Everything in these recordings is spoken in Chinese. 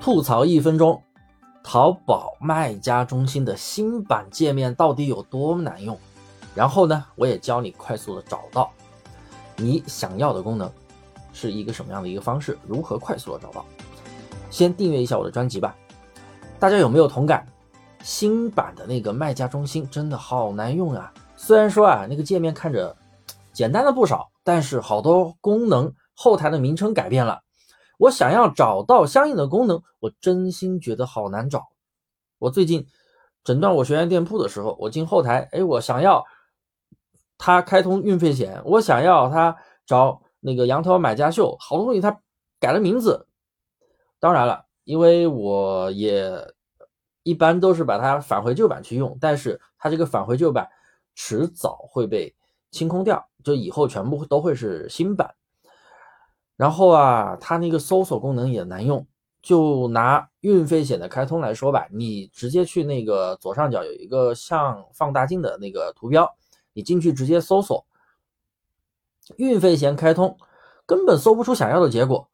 吐槽一分钟，淘宝卖家中心的新版界面到底有多难用？然后呢，我也教你快速的找到你想要的功能是一个什么样的一个方式，如何快速的找到。先订阅一下我的专辑吧。大家有没有同感？新版的那个卖家中心真的好难用啊！虽然说啊，那个界面看着简单了不少，但是好多功能后台的名称改变了。我想要找到相应的功能，我真心觉得好难找。我最近诊断我学员店铺的时候，我进后台，哎，我想要他开通运费险，我想要他找那个羊头买家秀，好多东西他改了名字。当然了，因为我也一般都是把它返回旧版去用，但是它这个返回旧版迟早会被清空掉，就以后全部都会是新版。然后啊，它那个搜索功能也难用。就拿运费险的开通来说吧，你直接去那个左上角有一个像放大镜的那个图标，你进去直接搜索运费险开通，根本搜不出想要的结果。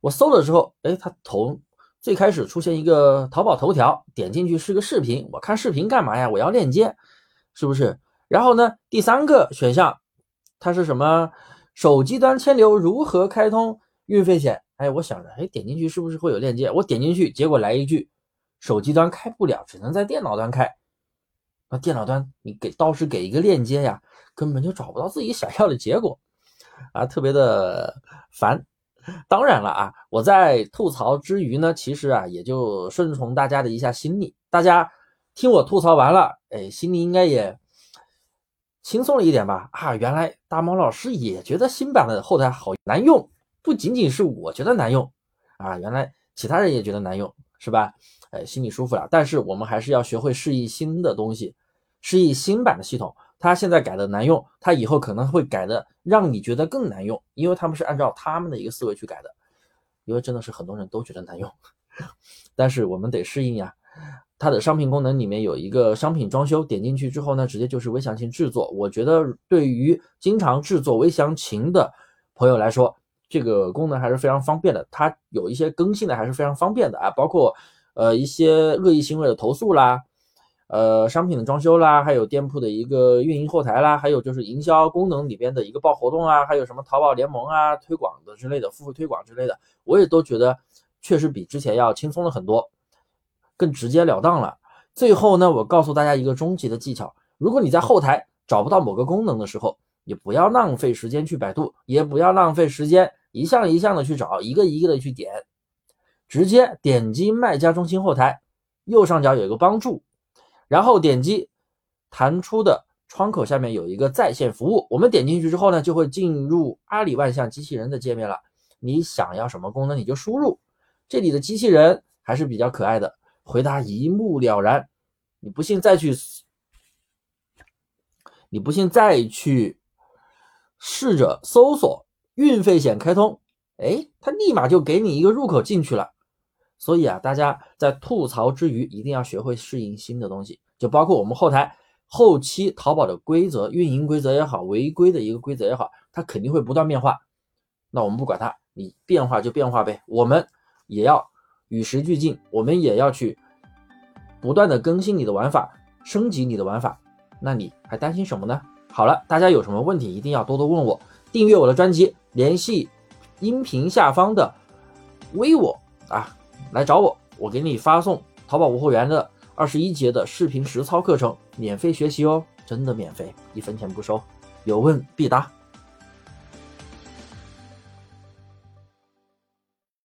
我搜的时候，哎，它头最开始出现一个淘宝头条，点进去是个视频，我看视频干嘛呀？我要链接，是不是？然后呢，第三个选项它是什么？手机端千流如何开通运费险？哎，我想着，哎，点进去是不是会有链接？我点进去，结果来一句，手机端开不了，只能在电脑端开。那电脑端你给倒是给一个链接呀，根本就找不到自己想要的结果，啊，特别的烦。当然了啊，我在吐槽之余呢，其实啊，也就顺从大家的一下心理。大家听我吐槽完了，哎，心里应该也。轻松了一点吧？啊，原来大猫老师也觉得新版的后台好难用，不仅仅是我觉得难用啊，原来其他人也觉得难用，是吧？哎，心里舒服了。但是我们还是要学会适应新的东西，适应新版的系统。它现在改的难用，它以后可能会改的让你觉得更难用，因为他们是按照他们的一个思维去改的。因为真的是很多人都觉得难用，但是我们得适应呀。它的商品功能里面有一个商品装修，点进去之后呢，直接就是微详情制作。我觉得对于经常制作微详情的朋友来说，这个功能还是非常方便的。它有一些更新的还是非常方便的啊，包括呃一些恶意行为的投诉啦，呃商品的装修啦，还有店铺的一个运营后台啦，还有就是营销功能里边的一个报活动啊，还有什么淘宝联盟啊、推广的之类的、付费推广之类的，我也都觉得确实比之前要轻松了很多。更直截了当了。最后呢，我告诉大家一个终极的技巧：如果你在后台找不到某个功能的时候，也不要浪费时间去百度，也不要浪费时间一项一项的去找，一个一个的去点，直接点击卖家中心后台，右上角有一个帮助，然后点击弹出的窗口下面有一个在线服务，我们点进去之后呢，就会进入阿里万象机器人的界面了。你想要什么功能你就输入，这里的机器人还是比较可爱的。回答一目了然，你不信再去，你不信再去试着搜索运费险开通，哎，它立马就给你一个入口进去了。所以啊，大家在吐槽之余，一定要学会适应新的东西，就包括我们后台后期淘宝的规则、运营规则也好，违规的一个规则也好，它肯定会不断变化。那我们不管它，你变化就变化呗，我们也要。与时俱进，我们也要去不断的更新你的玩法，升级你的玩法。那你还担心什么呢？好了，大家有什么问题一定要多多问我，订阅我的专辑，联系音频下方的微我啊来找我，我给你发送淘宝无货源的二十一节的视频实操课程，免费学习哦，真的免费，一分钱不收，有问必答。